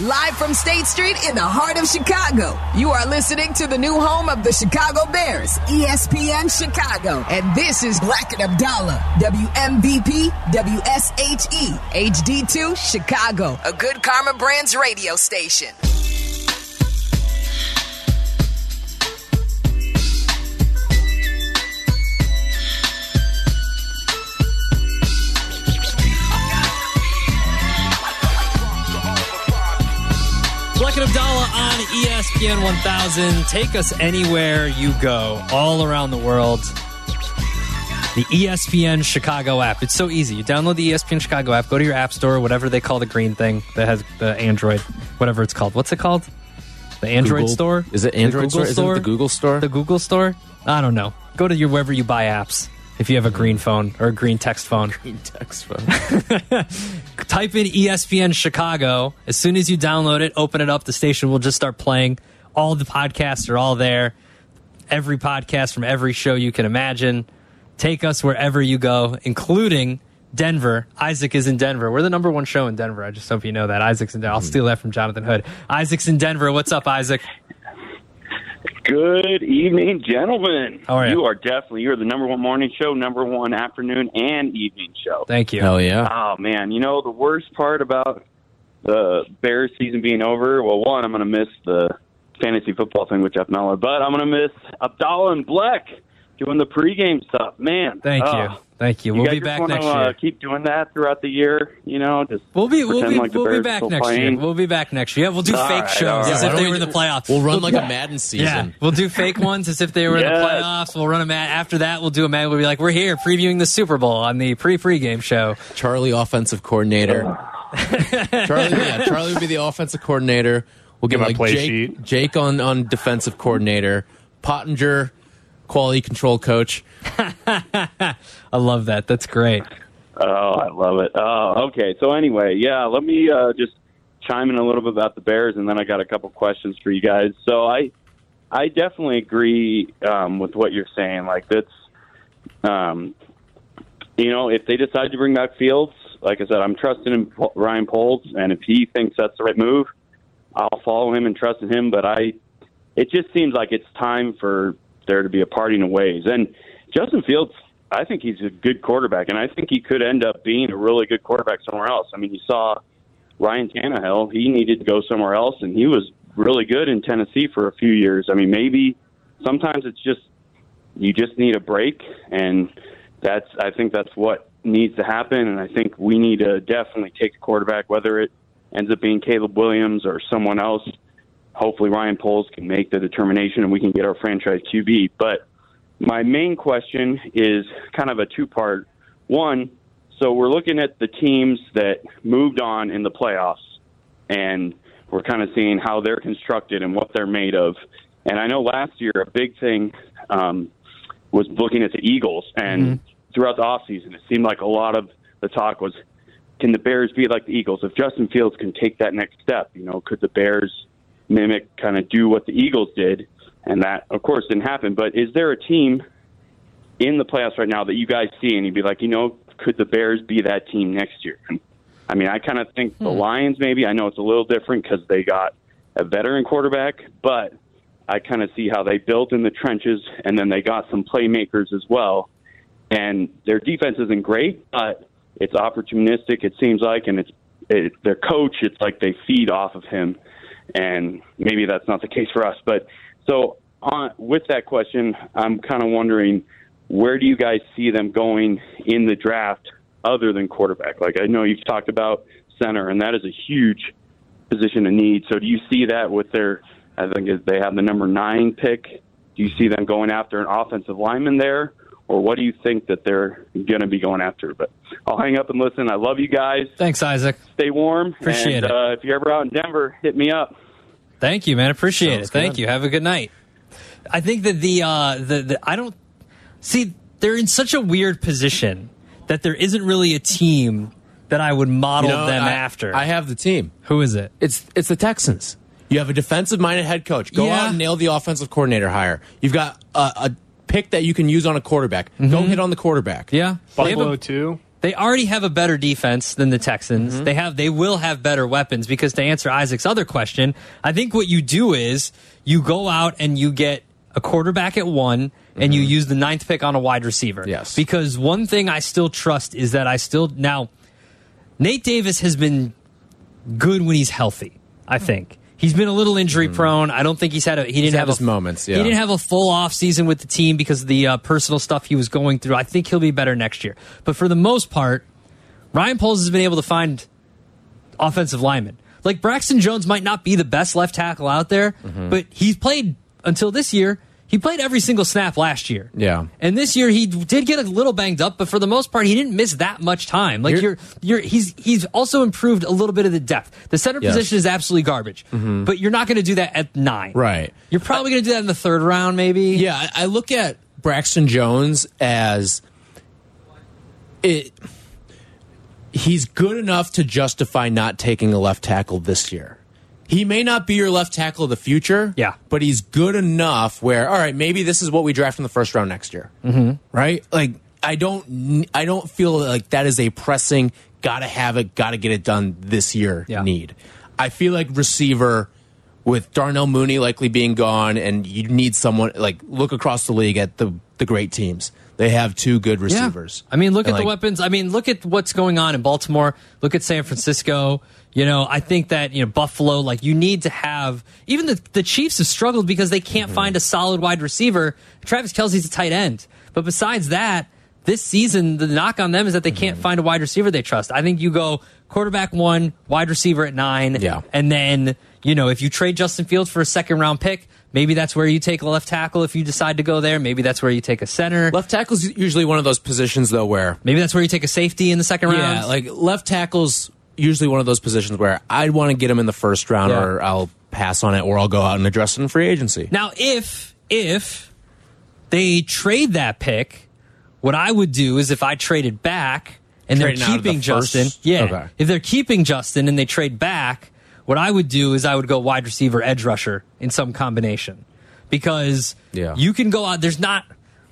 live from State Street in the heart of Chicago. You are listening to the new home of the Chicago Bears, ESPN Chicago. And this is Black and Abdalla, WMVP, WSHE, HD2, Chicago, a good Karma Brands radio station. ESPN 1000. Take us anywhere you go, all around the world. The ESPN Chicago app. It's so easy. You download the ESPN Chicago app, go to your app store, whatever they call the green thing that has the Android, whatever it's called. What's it called? The Android Google- store? Is it Android Google store? Isn't it the Google store? The Google store? I don't know. Go to your wherever you buy apps if you have a green phone or a green text phone. Green text phone. type in ESPN Chicago. As soon as you download it, open it up, the station will just start playing. All the podcasts are all there. Every podcast from every show you can imagine. Take us wherever you go, including Denver. Isaac is in Denver. We're the number one show in Denver. I just hope you know that. Isaac's in Denver. I'll hmm. steal that from Jonathan Hood. Isaac's in Denver. What's up, Isaac? Good evening, gentlemen. How are you? You are definitely you're the number one morning show, number one afternoon and evening show. Thank you. Hell yeah. Oh man, you know the worst part about the Bears season being over. Well, one, I'm going to miss the fantasy football thing with Jeff Mellor, but I'm going to miss Abdalla and Black doing the pregame stuff. Man, Thank oh. you. Thank you. You We'll guys be just back wanna, next uh, year. keep doing that throughout the year. You know, just We'll be we'll be like we'll be back next playing. year. We'll be back next year. Yeah, we'll do All fake right, shows all as if they don't were in the playoffs. We'll run like a Madden season. Yeah, we'll do fake ones as if they were in the playoffs. We'll run a Mad. After that, we'll do a Mad. We'll be like, we're here previewing the Super Bowl on the pre-pregame show. Charlie, offensive coordinator. Charlie, yeah, Charlie would be the offensive coordinator. We'll get my play Jake, sheet. Jake on on defensive coordinator. Pottinger, quality control coach. I love that. That's great. Oh, I love it. Oh, okay. So anyway, yeah, let me uh, just chime in a little bit about the Bears, and then I got a couple questions for you guys. So I, I definitely agree um, with what you're saying. Like that's, um, you know, if they decide to bring back Fields, like I said, I'm trusting in Ryan Poles, and if he thinks that's the right move, I'll follow him and trust in him. But I, it just seems like it's time for there to be a parting of ways. And Justin Fields, I think he's a good quarterback, and I think he could end up being a really good quarterback somewhere else. I mean, you saw Ryan Tannehill; he needed to go somewhere else, and he was really good in Tennessee for a few years. I mean, maybe sometimes it's just you just need a break, and that's I think that's what needs to happen. And I think we need to definitely take a quarterback, whether it ends up being Caleb Williams or someone else. Hopefully, Ryan Poles can make the determination, and we can get our franchise QB. But my main question is kind of a two part. One, so we're looking at the teams that moved on in the playoffs, and we're kind of seeing how they're constructed and what they're made of. And I know last year a big thing um, was looking at the Eagles, and throughout the offseason, it seemed like a lot of the talk was, can the Bears be like the Eagles? If Justin Fields can take that next step, you know, could the Bears mimic, kind of do what the Eagles did? And that, of course, didn't happen. But is there a team in the playoffs right now that you guys see and you'd be like, you know, could the Bears be that team next year? I mean, I kind of think the hmm. Lions maybe. I know it's a little different because they got a veteran quarterback, but I kind of see how they built in the trenches and then they got some playmakers as well. And their defense isn't great, but it's opportunistic. It seems like, and it's it, their coach. It's like they feed off of him, and maybe that's not the case for us. But so on with that question, I'm kind of wondering where do you guys see them going in the draft other than quarterback? Like I know you've talked about center, and that is a huge position of need. So do you see that with their? I think they have the number nine pick. Do you see them going after an offensive lineman there, or what do you think that they're going to be going after? But I'll hang up and listen. I love you guys. Thanks, Isaac. Stay warm. Appreciate and, it. Uh, if you're ever out in Denver, hit me up. Thank you, man. Appreciate Sounds it. Thank good. you. Have a good night. I think that the uh the, the I don't see they're in such a weird position that there isn't really a team that I would model You know, them I- after. I have the team. Who is it? It's it's the Texans. You have a defensive minded head coach. Go Yeah. out and nail the offensive coordinator hire. You've got a, a pick that you can use on a quarterback. Go hit on the quarterback. Yeah. They Buffalo a- too. They already have a better defense than the Texans. Mm-hmm. They have they will have better weapons because to answer Isaac's other question, I think what you do is you go out and you get a quarterback at one and you use the ninth pick on a wide receiver. Mm-hmm. Yes. Because one thing I still trust is that I still now Nate Davis has been good when he's healthy, I think. He's been a little injury prone. I don't think he's had a he didn't have his a, moments, He didn't have a full off season with the team because of the uh, personal stuff he was going through. I think he'll be better next year. But for the most part, Ryan Poles has been able to find offensive linemen. Like Braxton Jones might not be the best left tackle out there, Mm-hmm. but he's played until this year. He played every single snap last year. Yeah. And this year he did get a little banged up, but for the most part he didn't miss that much time. Like You're- you're you're he's he's also improved a little bit of the depth. The center Yes. Mm-hmm. position is absolutely garbage. But you're not going to do that at 9. Right. You're probably going to do that in the third round maybe. Yeah, I, I look at Braxton Jones as it. He's good enough to justify not taking a left tackle this year. He may not be your left tackle of the future, Yeah. but he's good enough where all right, maybe this is what we draft in the first round next year, mm-hmm. right? Like I don't, I don't feel like that is a pressing, gotta have it, gotta get it done this year Yeah. need. I feel like receiver with Darnell Mooney likely being gone, and you need someone like look across the league at the the great teams. They have two good receivers. I mean, look And, at the weapons. I mean, look at what's going on in Baltimore. Look at San Francisco. You know, I think that, you know, Buffalo, like, you need to have, even the, the Chiefs have struggled because they can't Mm-hmm. find a solid wide receiver. Travis Kelce's a tight end. But besides that, this season, the knock on them is that they can't Mm-hmm. find a wide receiver they trust. I think you go quarterback one, wide receiver at nine. Yeah. And then, you know, if you trade Justin Fields for a second round pick, maybe that's where you take a left tackle if you decide to go there. Maybe that's where you take a center. Left tackle's usually one of those positions though where Maybe that's where you take a safety in the second round. yeah, like left tackle's usually one of those positions where I'd want to get him in the first round, Yeah. or I'll pass on it, or I'll go out and address it in free agency. Now, if if they trade that pick, what I would do is if I traded back and Trading they're of the keeping first? Justin, yeah. Okay. If they're keeping Justin and they trade back, what I would do is I would go wide receiver, edge rusher in some combination, because Yeah. you can go out. There's not.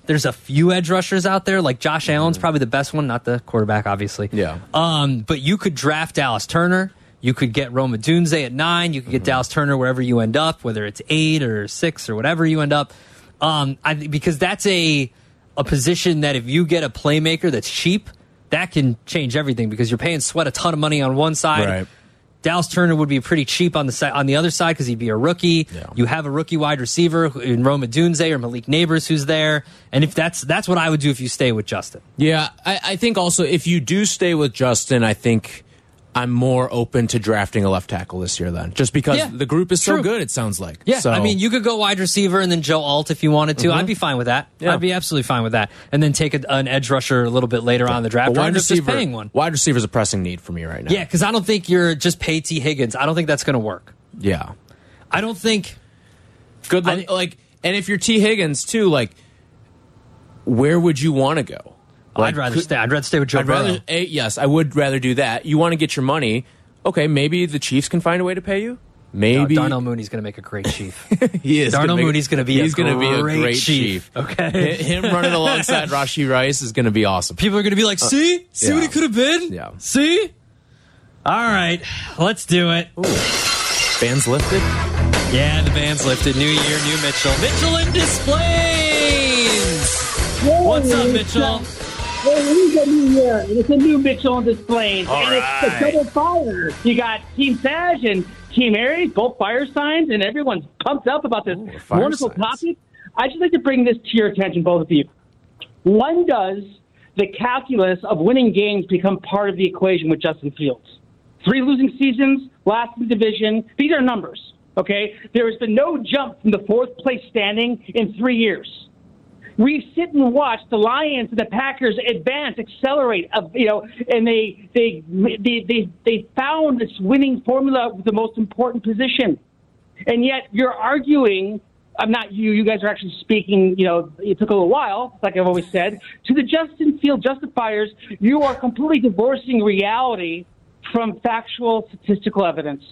There's a few edge rushers out there. Like Josh Allen's probably the best one, not the quarterback, obviously. Yeah. Um, but you could draft Dallas Turner. You could get Rome Odunze at nine. You could get Dallas Turner wherever you end up, whether it's eight or six or whatever you end up. Um, I, because that's a a position that if you get a playmaker that's cheap, that can change everything because you're paying Sweat a ton of money on one side. Right. Dallas Turner would be pretty cheap on the side on the other side because he'd be a rookie. Yeah. You have a rookie wide receiver in Rome Odunze or Malik Nabers who's there, and if that's that's what I would do if you stay with Justin. Yeah, I, I think also if you do stay with Justin, I think I'm more open to drafting a left tackle this year. Then, just because Yeah, the group is so good, it sounds like. Yeah, So- I mean, you could go wide receiver and then Joe Alt if you wanted to. Mm-hmm. I'd be fine with that. Yeah. I'd be absolutely fine with that, and then take a, an edge rusher a little bit later on in the draft. Or wide receiver, paying one. wide receiver is a pressing need for me right now. Yeah, because I don't think you're just pay Tee Higgins. I don't think that's going to work. yeah. I don't think. Good luck. I- like, and if you're Tee Higgins too, like, where would you want to go? Like, I'd rather could- stay. I'd rather stay with Joe I'd Burrow. rather. A, yes, I would rather do that. You want to get your money. Okay, maybe the Chiefs can find a way to pay you. Maybe Darnell Mooney's going to make a great chief. he is. Darnell gonna Mooney's going to be he's gonna be a great chief. chief. Okay. Him running alongside Rashee Rice is going to be awesome. People are going to be like, see? See what Uh, yeah. he could have been? Yeah. See? All right. Let's do it. Bands lifted. Yeah, the band's lifted. New year, new Mitchell. Mitchell in displays. What's up, Mitchell? Well, it is a new year, and it's a new Mitchell on Des Plaines. All and right. it's a double fire. You got Team Sag and Team Aries, both fire signs, and everyone's pumped up about this fire wonderful signs. topic. I'd just like to bring this to your attention, both of you. When does the calculus of winning games become part of the equation with Justin Fields? Three losing seasons, last in the division. These are numbers, okay? There has been no jump from the fourth place standing in three years we sit and watch the Lions and the Packers advance, accelerate, uh, you know, and they they they they, they found this winning formula with the most important position, and yet you're arguing. I'm not you. You guys are actually speaking. You know, it took a little while, like I've always said, to the Justin Field justifiers. You are completely divorcing reality from factual statistical evidence.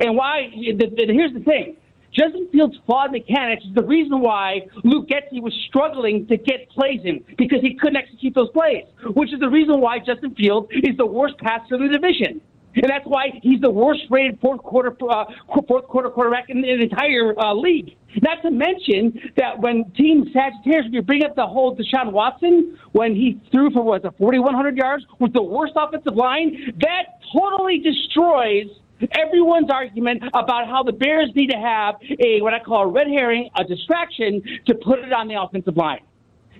And why? The, the, here's the thing: Justin Fields' flawed mechanics is the reason why Luke Getsy was struggling to get plays in because he couldn't execute those plays, which is the reason why Justin Fields is the worst passer in the division. And that's why he's the worst rated fourth quarter uh, fourth quarter quarterback in, the entire uh, league. Not to mention that when Team Sagittarius, if you bring up the whole Deshaun Watson, when he threw for what, 4,100 yards with the worst offensive line, that totally destroys everyone's argument about how the Bears need to have a what I call a red herring, a distraction to put it on the offensive line.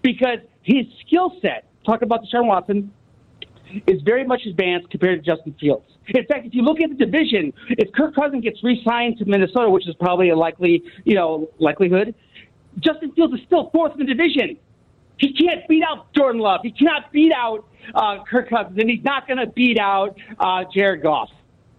Because his skill set, talk about Deshaun Watson, is very much advanced compared to Justin Fields. In fact, if you look at the division, if Kirk Cousins gets re-signed to Minnesota, which is probably a likely, you know, likelihood, Justin Fields is still fourth in the division. He can't beat out Jordan Love. He cannot beat out uh, Kirk Cousins, and he's not going to beat out uh, Jared Goff.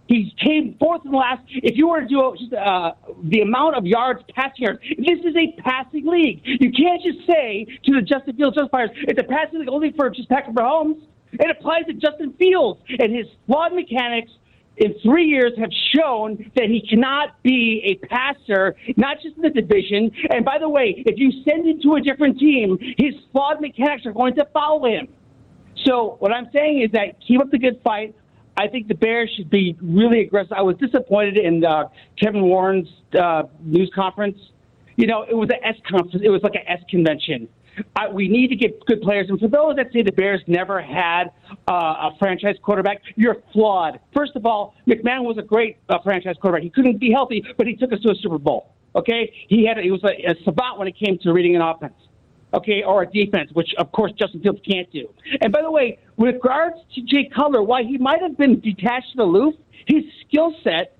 He came fourth and last. If you were to do uh, the amount of yards, passing yards, this is a passing league. You can't just say to the Justin Fields Justifiers, it's a passing league only for just Patrick Mahomes. It applies to Justin Fields and his flawed mechanics in three years have shown that he cannot be a passer, not just in the division. And by the way, if you send him to a different team, his flawed mechanics are going to follow him. So what I'm saying is that keep up the good fight. I think the Bears should be really aggressive. I was disappointed in uh, Kevin Warren's uh, news conference. You know, it was an S conference. It was like an S convention. I, we need to get good players. And for those that say the Bears never had uh, a franchise quarterback, you're flawed. First of all, McMahon was a great uh, franchise quarterback. He couldn't be healthy, but he took us to a Super Bowl. Okay, he had he was a, a savant when it came to reading an offense. Okay, or a defense, which of course Justin Fields can't do. And by the way, with regards to Jay Cutler, why he might have been detached and aloof, his skill set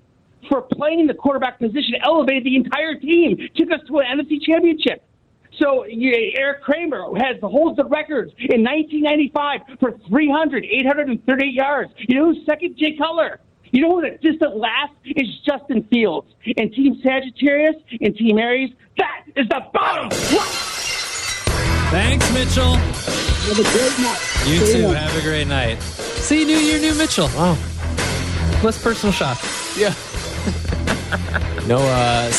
for playing the quarterback position elevated the entire team, took us to an NFC championship. So Erik Kramer has holds the records in 1995 for 300, 838 yards. You know who's second? Jay Cutler. You know who the distant last is? Justin Fields. And Team Sagittarius and Team Aries, that is the bottom. Thanks, Mitchell. Have a great night. You too. Have a great night. See, you new year, new Mitchell. Wow. Less personal shop. Yeah. no, uh,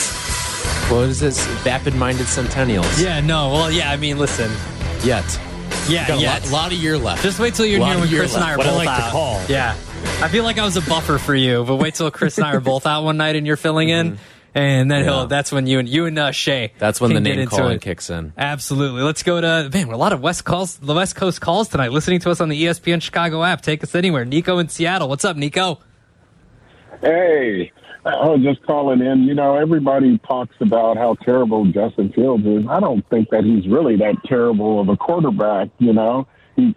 what is this? Vapid-minded centennials. Yeah, no. Well, yeah. I mean, listen. Yet. Yeah, Got a lot, lot of year left. Just wait till you're here when Chris and I are left. both I like to out. call. Yeah, I feel like I was a buffer for you, but wait till Chris and I are both out one night and you're filling in, and then. Yeah. he'll. That's when you and you and uh, Shay. That's when the can get name calling it. kicks in. Absolutely. Let's go to man. We're a lot of West calls, the West Coast calls tonight. Listening to us on the ESPN Chicago app. Take us anywhere. Nico in Seattle. What's up, Nico? Hey, I was just calling in. You know, everybody talks about how terrible Justin Fields is. I don't think that he's really that terrible of a quarterback. You know, he,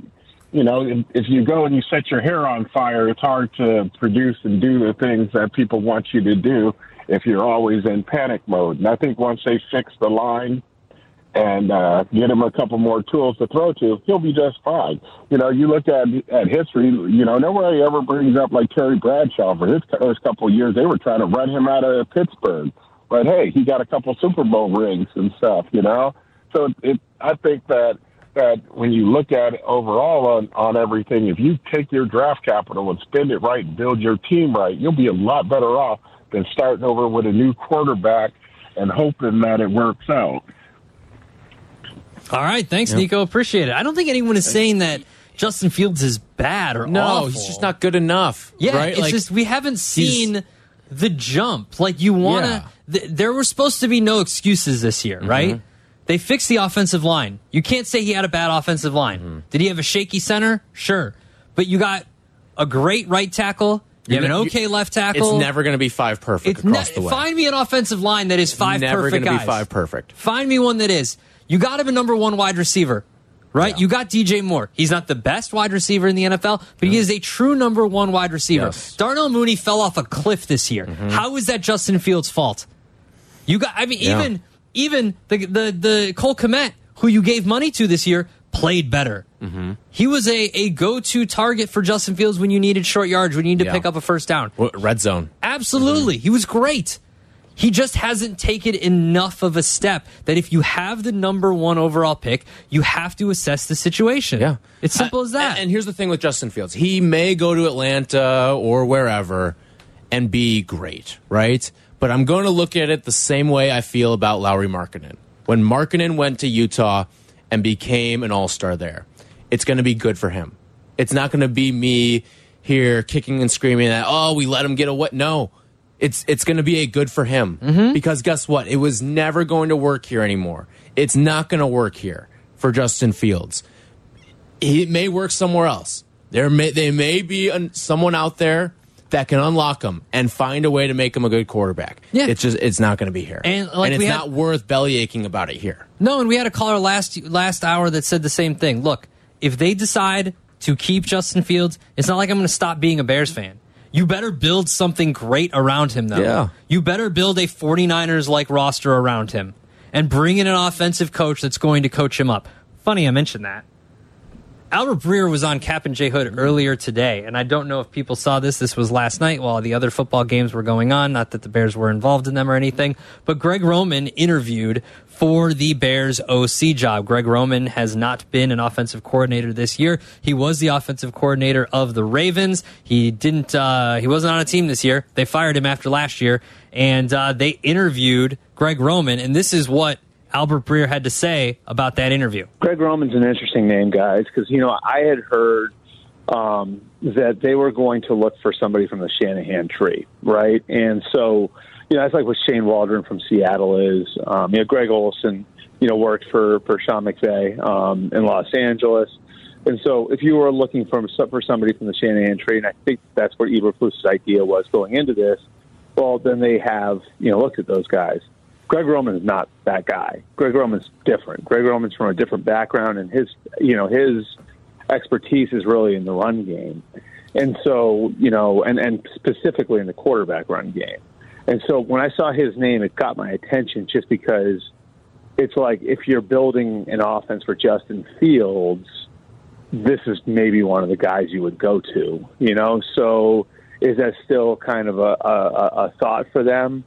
you know, if, if you go and you set your hair on fire, it's hard to produce and do the things that people want you to do if you're always in panic mode. And I think once they fix the line and uh, get him a couple more tools to throw to, he'll be just fine. You know, you look at at history. You know, nobody ever brings up like Terry Bradshaw for his first couple of years. They were trying to run him out of Pittsburgh, but hey, he got a couple Super Bowl rings and stuff. You know, so it, I think that that when you look at it overall on on everything, if you take your draft capital and spend it right and build your team right, you'll be a lot better off than starting over with a new quarterback and hoping that it works out. All right. Thanks, Nico. Appreciate it. I don't think anyone is saying that Justin Fields is bad or No, awful. he's just not good enough. Yeah, right? it's just we haven't seen the jump. Like you want to. Yeah. Th- there were supposed to be no excuses this year, mm-hmm. right? They fixed the offensive line. You can't say he had a bad offensive line. Did he have a shaky center? Sure, but you got a great right tackle. You have an okay left tackle. It's never going to be five perfect It's across ne- the way. Find me an offensive line that is five never perfect Never gonna be five perfect. Find me one that is. You got to have a number one wide receiver, right? Yeah. You got DJ Moore. He's not the best wide receiver in the NFL, but he is a true number one wide receiver. Yes. Mm-hmm. Darnell Mooney fell off a cliff this year. How is that Justin Fields' fault? You got. I mean, Yeah. even even the the the Cole Kmet, who you gave money to this year, played better. Mm-hmm. He was a, a go to target for Justin Fields when you needed short yards, when you needed to Yeah. pick up a first down. Red zone. Absolutely. He was great. He just hasn't taken enough of a step that if you have the number one overall pick, you have to assess the situation. Yeah. It's simple Uh, as that. And here's the thing with Justin Fields. He may go to Atlanta or wherever and be great, right? But I'm going to look at it the same way I feel about Lauri Markkanen. When Markkanen went to Utah and became an all star there, it's going to be good for him. It's not going to be me here kicking and screaming that, oh, we let him get away. No, it's it's going to be a good for him mm-hmm. because guess what? It was never going to work here anymore. It's not going to work here for Justin Fields. It may work somewhere else. There may they may be an, someone out there that can unlock him and find a way to make him a good quarterback. Yeah. it's just it's not going to be here, And, like, it's had- not worth belly aching about it here. No, and we had a caller last last hour that said the same thing. Look, if they decide to keep Justin Fields, it's not like I'm going to stop being a Bears fan. You better build something great around him, though. Yeah. You better build a 49ers like roster around him and bring in an offensive coach that's going to coach him up. Funny I mentioned that. Albert Breer was on Kap and J Hood earlier today, and I don't know if people saw this. This was last night while the other football games were going on. Not that the Bears were involved in them or anything, but Greg Roman interviewed for the Bears OC job. Greg Roman has not been an offensive coordinator this year. He was the offensive coordinator of the Ravens. He didn't. Uh, he wasn't on a team this year. They fired him after last year, and uh, they interviewed Greg Roman, and this is what Albert Breer had to say about that interview. Greg Roman's an interesting name, guys, because you know I had heard um, that they were going to look for somebody from the Shanahan tree, right? And so, you know, that's like what Shane Waldron from Seattle is. Um, you know, Greg Olson, you know, worked for for Sean McVay um, in Los Angeles. And so, if you were looking for for somebody from the Shanahan tree, and I think that's what Eberflus's idea was going into this, well, then they have you know looked at those guys. Greg Roman is not that guy. Greg Roman's different. Greg Roman's from a different background, and his you know his expertise is really in the run game, and so you know, and and specifically in the quarterback run game. And so when I saw his name, it got my attention just because it's like if you're building an offense for Justin Fields, this is maybe one of the guys you would go to. You know, so is that still kind of a, a, a thought for them?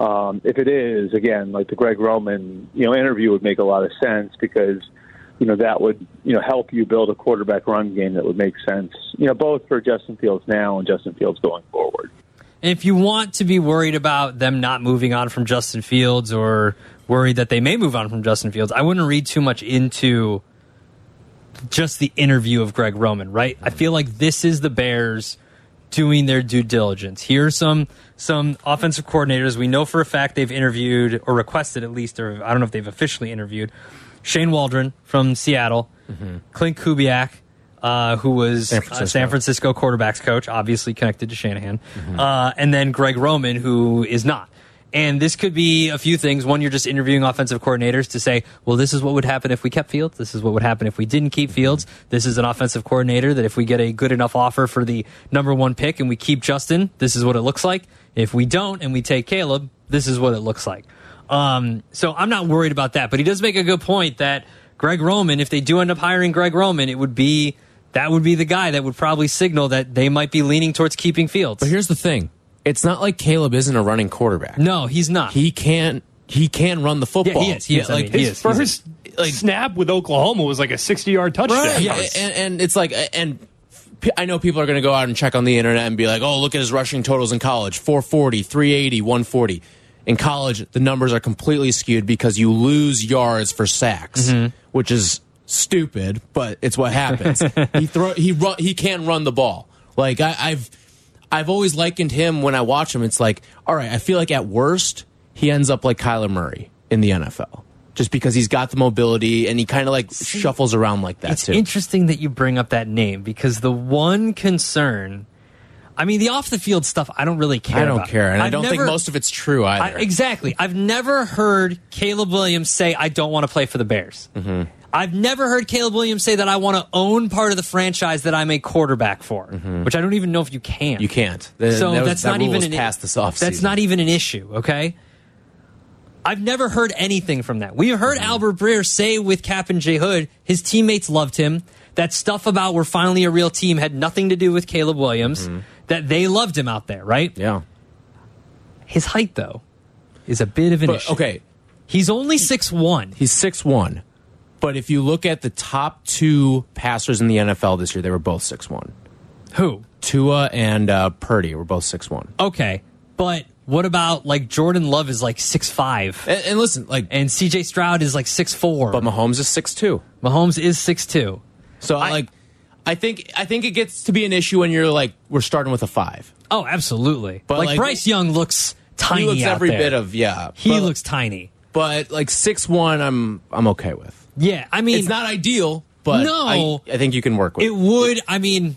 Um, if it is, again, like the Greg Roman, you know, interview would make a lot of sense because, you know, that would, you know, help you build a quarterback run game that would make sense, you know, both for Justin Fields now and Justin Fields going forward. And if you want to be worried about them not moving on from Justin Fields or worried that they may move on from Justin Fields, I wouldn't read too much into just the interview of Greg Roman, right? I feel like this is the Bears doing their due diligence. Here are some some offensive coordinators we know for a fact they've interviewed or requested at least, or I don't know if they've officially interviewed. Shane Waldron from Seattle, Klint Kubiak, uh, who was San uh, Francisco. San Francisco quarterbacks coach, obviously connected to Shanahan, uh, and then Greg Roman, who is not. And this could be a few things. One, you're just interviewing offensive coordinators to say, well, this is what would happen if we kept Fields. This is what would happen if we didn't keep Fields. This is an offensive coordinator that if we get a good enough offer for the number one pick and we keep Justin, this is what it looks like. If we don't and we take Caleb, this is what it looks like. Um, so I'm not worried about that. But he does make a good point that Greg Roman, if they do end up hiring Greg Roman, it would be that would be the guy that would probably signal that they might be leaning towards keeping Fields. But here's the thing: it's not like Caleb isn't a running quarterback. no, he's not. he can he can run the football. Yeah, he is. He is. I like mean, he His is. First like- snap with Oklahoma was like a 60 yard touchdown. Right. Yeah, and, and it's like, and I know people are going to go out and check on the internet and be like, oh, look at his rushing totals in college 440, 380, 140. In college, the numbers are completely skewed because you lose yards for sacks, mm-hmm. which is stupid, but it's what happens. he throw he run he can run the ball. Like I, I've I've always likened him when I watch him. It's like, all right, I feel like at worst he ends up like Kyler Murray in the NFL, just because he's got the mobility and he kind of like shuffles around like that It's too. interesting that you bring up that name because the one concern, I mean, the off the field stuff, I don't really care. I don't about. care, and I I've don't think most of it's true I, either. exactly. I've never heard Caleb Williams say, "I don't want to play for the Bears." Mm-hmm. I've never heard Caleb Williams say that I want to own part of the franchise that I'm a quarterback for, which I don't even know if you can. you can't. The- so that was- that's that not even an passed this offseason. That's not even an issue. Okay. I've never heard anything from that. We heard Mm-hmm. Albert Breer say with Kap and J Hood, his teammates loved him. That stuff about we're finally a real team had nothing to do with Caleb Williams. That they loved him out there, right? Mm-hmm. Yeah. His height, though, is a bit of an But, issue. okay, He's only six one. he's six one, but if you look at the top two passers in the NFL this year, they were both six one. Who? Tua and uh, Purdy were both six one. Okay, but what about like Jordan Love is like six five, And, and listen, like, and C.J. Stroud is like six four. but Mahomes is six two. Mahomes is six two. So like, I think I think it gets to be an issue when you're like we're starting with a five. Oh, absolutely. But, like, like, Bryce Young looks tiny. he looks every there. bit of yeah. He but, looks tiny. but like six one, I'm I'm okay with. Yeah, I mean, It's not ideal, but No. I, I think you can work with. It would. I mean,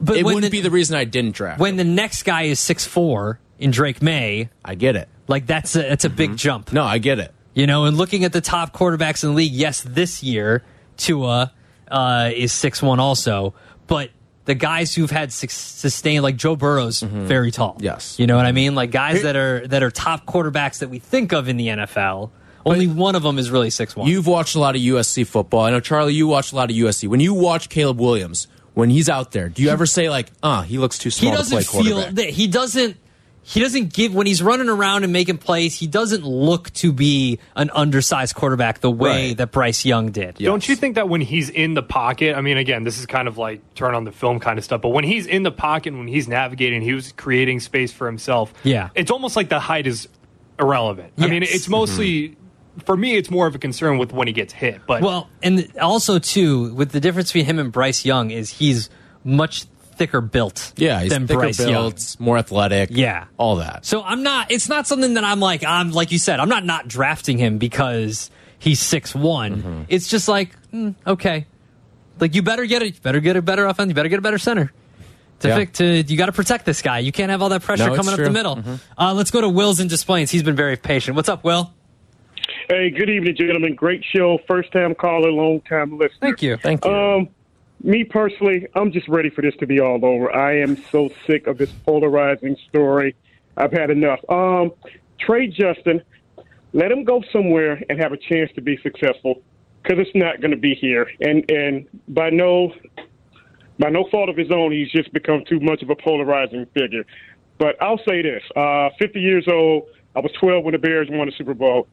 but it wouldn't the, be the reason I didn't draft. when the next guy is six four in Drake Maye. I get it. Like that's a that's a big jump. No, I get it. You know, and looking at the top quarterbacks in the league, yes, this year Tua uh, is six one also, but the guys who've had sustained like Joe Burrow's very tall. Mm-hmm. Yes. you know what I mean. Like guys that are that are top quarterbacks that we think of in the NFL. Only one of them is really six one. You've watched a lot of USC football. I know Charlie. You watched a lot of USC. When you watch Caleb Williams, when he's out there, do you ever say like, "Ah, he looks too he small to play doesn't feel that he doesn't he doesn't give when he's running around and making plays he doesn't look to be an undersized quarterback the way Right. that bryce young did Don't you think that when he's in the pocket, I mean, again, this is kind of like turn on the film kind of stuff, but when he's in the pocket, when he's navigating, he was creating space for himself. Yeah. It's almost like the height is irrelevant. I mean, it's mostly, for me, it's more of a concern with when he gets hit. But well and also too with the difference between him and bryce young is he's much thicker built yeah, he's than thicker bryce young built, more athletic. Yeah. all that. so i'm not it's not something that i'm like i'm like you said i'm not not drafting him because he's six one. Mm-hmm. it's just like mm, okay like you better get it you better get a better offense you better get a better center to, Yeah. fic- to you got to protect this guy. You can't have all that pressure No, it's coming up the true. middle. Mhm. Uh, let's go to Will's in Des Plaines. He's been very patient. What's up, Will? Hey, good evening, gentlemen. Great show. First time caller, long time listener. Thank you. Thank you. Um, me personally, I'm just ready for this to be all over. I am so sick of this polarizing story. I've had enough. Um, trade Justin. Let him go somewhere and have a chance to be successful, because it's not going to be here. And and by no by no fault of his own, he's just become too much of a polarizing figure. But I'll say this: uh, 50 years old. I was 12 when the Bears won the Super Bowl.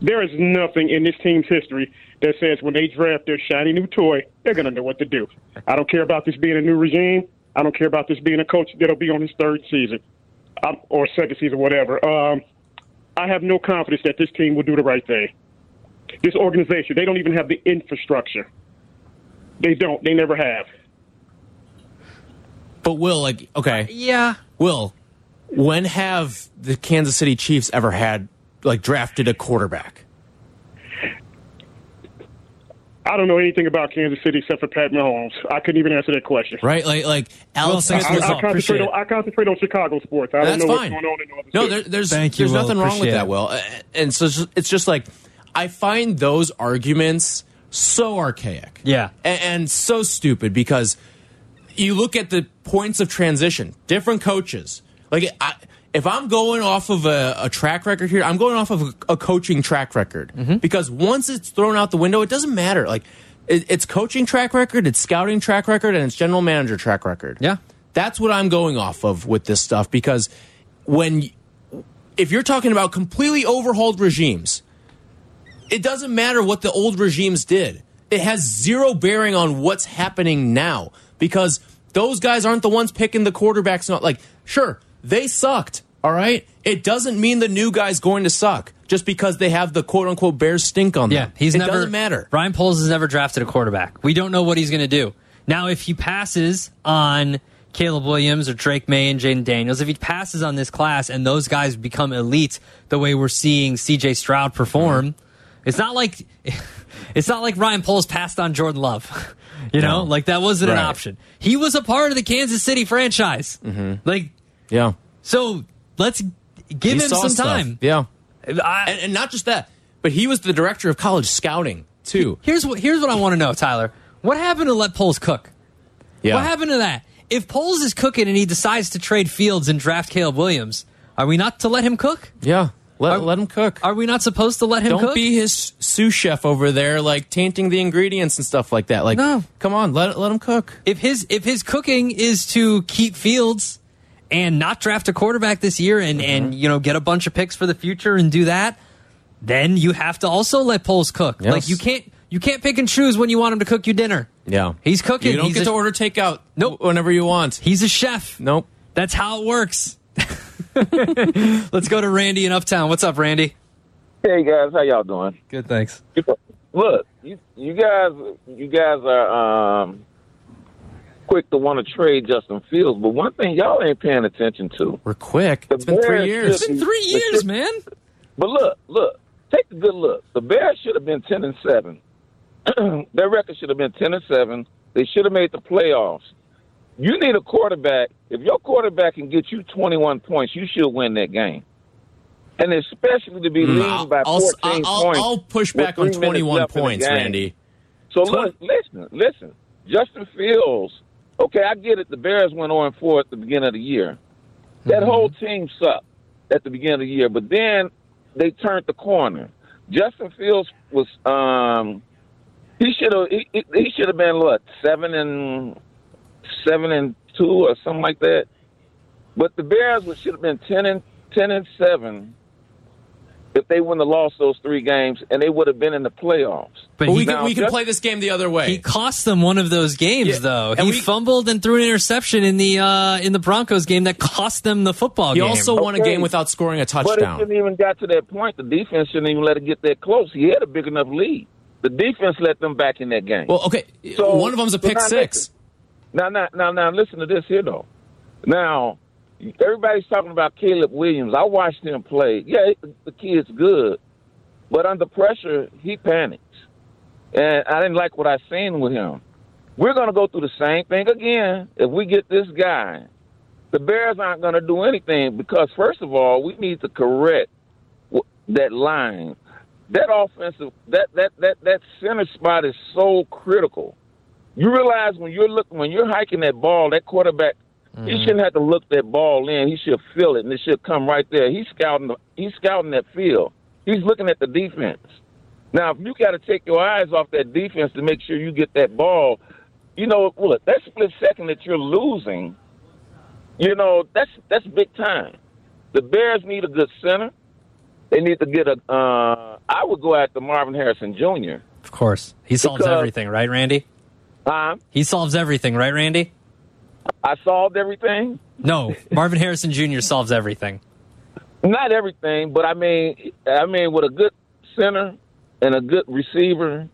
There is nothing in this team's history that says when they draft their shiny new toy, they're going to know what to do. I don't care about this being a new regime. I don't care about this being a coach that'll be on his third season um, or second season, whatever. Um, I have no confidence that this team will do the right thing. This organization, they don't even have the infrastructure. They don't. They never have. but Will, like, okay, Yeah. Will, when have the Kansas City Chiefs ever had like drafted a quarterback? I don't know anything about Kansas City except for Pat Mahomes. I couldn't even answer that question. Right, like like Alex Smith for I, was the I concentrate on I concentrate on Chicago sports. I don't That's know fine. what's going on in all No, there, there's Thank you, there's Will. nothing wrong with that, it. Will. Uh, And so it's just, it's just like I find those arguments so archaic, Yeah. and, and so stupid because you look at the points of transition, different coaches. Like I, if I'm going off of a, a track record here, I'm going off of a, a coaching track record Mm-hmm. because once it's thrown out the window, it doesn't matter. Like it, it's coaching track record, it's scouting track record, and it's general manager track record. Yeah. That's what I'm going off of with this stuff because when if you're talking about completely overhauled regimes, it doesn't matter what the old regimes did. It has zero bearing on what's happening now because those guys aren't the ones picking the quarterbacks. Not like, sure, they sucked. All right. It doesn't mean the new guy's going to suck just because they have the quote unquote Bears stink on them. Yeah, he's it never doesn't matter. Ryan Poles has never drafted a quarterback. We don't know what he's going to do. Now, if he passes on Caleb Williams or Drake Maye and Jayden Daniels, if he passes on this class and those guys become elite the way we're seeing CJ Stroud perform, mm-hmm. it's not like it's not like Ryan Poles passed on Jordan Love. You know, No. like that wasn't an option. He was a part of the Kansas City franchise. Mm-hmm. Like, Yeah. so let's give He him some stuff. time. Yeah. I- And, and not just that, but he was the director of college scouting too. Here's what here's what I want to know, Tyler. What happened to let Poles cook? Yeah. What happened to that? If Poles is cooking and he decides to trade Fields and draft Caleb Williams, are we not to let him cook? Yeah. Let, Are- let him cook. Are we not supposed to let him Don't cook? be his sous chef over there, like tainting the ingredients and stuff like that. Like, No. come on, let let him cook. if his if his cooking is to keep Fields and not draft a quarterback this year and Mm-hmm. and you know get a bunch of picks for the future and do that, then you have to also let Poles cook. Yes. Like you can't you can't pick and choose when you want him to cook you dinner. Yeah. He's cooking. You don't He's get a- to order takeout Nope. whenever you want. He's a chef. Nope. That's how it works. Let's go to Randy in Uptown. What's up, Randy? Hey guys, how y'all doing? Good, thanks. Look, you you guys you guys are um quick to want to trade Justin Fields, but one thing y'all ain't paying attention to. We're quick. The It's been three years. It's been three years, man. But look, look, take a good look. The Bears should have been ten and seven. Their record should have been ten and seven. They should have made the playoffs. You need a quarterback. If your quarterback can get you twenty one points, you should win that game. And especially to be Mm, leading by I'll, fourteen I'll, points. I'll push back on 21 left in the points. Randy. So look, listen, listen. Justin Fields. Okay, I get it. The Bears went on four at the beginning of the year. That Mm-hmm. whole team sucked at the beginning of the year, but then they turned the corner. Justin Fields was um he should have he, he- should have been what seven and seven and two or something like that. But the Bears should have been ten and ten and seven if they wouldn't have lost those three games, and they would have been in the playoffs. But But he, we can, Now, we can just- play this game the other way. he cost them one of those games, Yeah, though. and He we- fumbled and threw an interception in the uh, in the Broncos game that cost them the football He game. He also won a game without scoring a touchdown. But it touchdown. shouldn't even got to that point. The defense shouldn't even let it get that close. He had a big enough lead. The defense let them back in that game. Well, okay. So- one of them's a so pick now six. listen. Now, now, now, now, listen to this here though. Now, everybody's talking about Caleb Williams. I watched him play. Yeah, the kid's good, but under pressure, he panics, and I didn't like what I seen with him. We're going to go through the same thing again if we get this guy. The Bears aren't going to do anything because, first of all, we need to correct that line. That offensive, that that that that center spot is so critical. You realize when you're looking, when you're hiking that ball, that quarterback, he shouldn't have to look that ball in. He should feel it, and it should come right there. He's scouting. The, he's scouting that field. He's looking at the defense. Now, if you got to take your eyes off that defense to make sure you get that ball, you know, look, that split second that you're losing, you know, that's that's big time. The Bears need a good center. They need to get a. Uh, I would go after Marvin Harrison Jr. of course, he solves Because- everything, right, Randy? Um, He solves everything, right, Randy? I solved everything. No, Marvin Harrison Jr. solves everything. Not everything, but I mean, I mean, with a good center and a good receiver,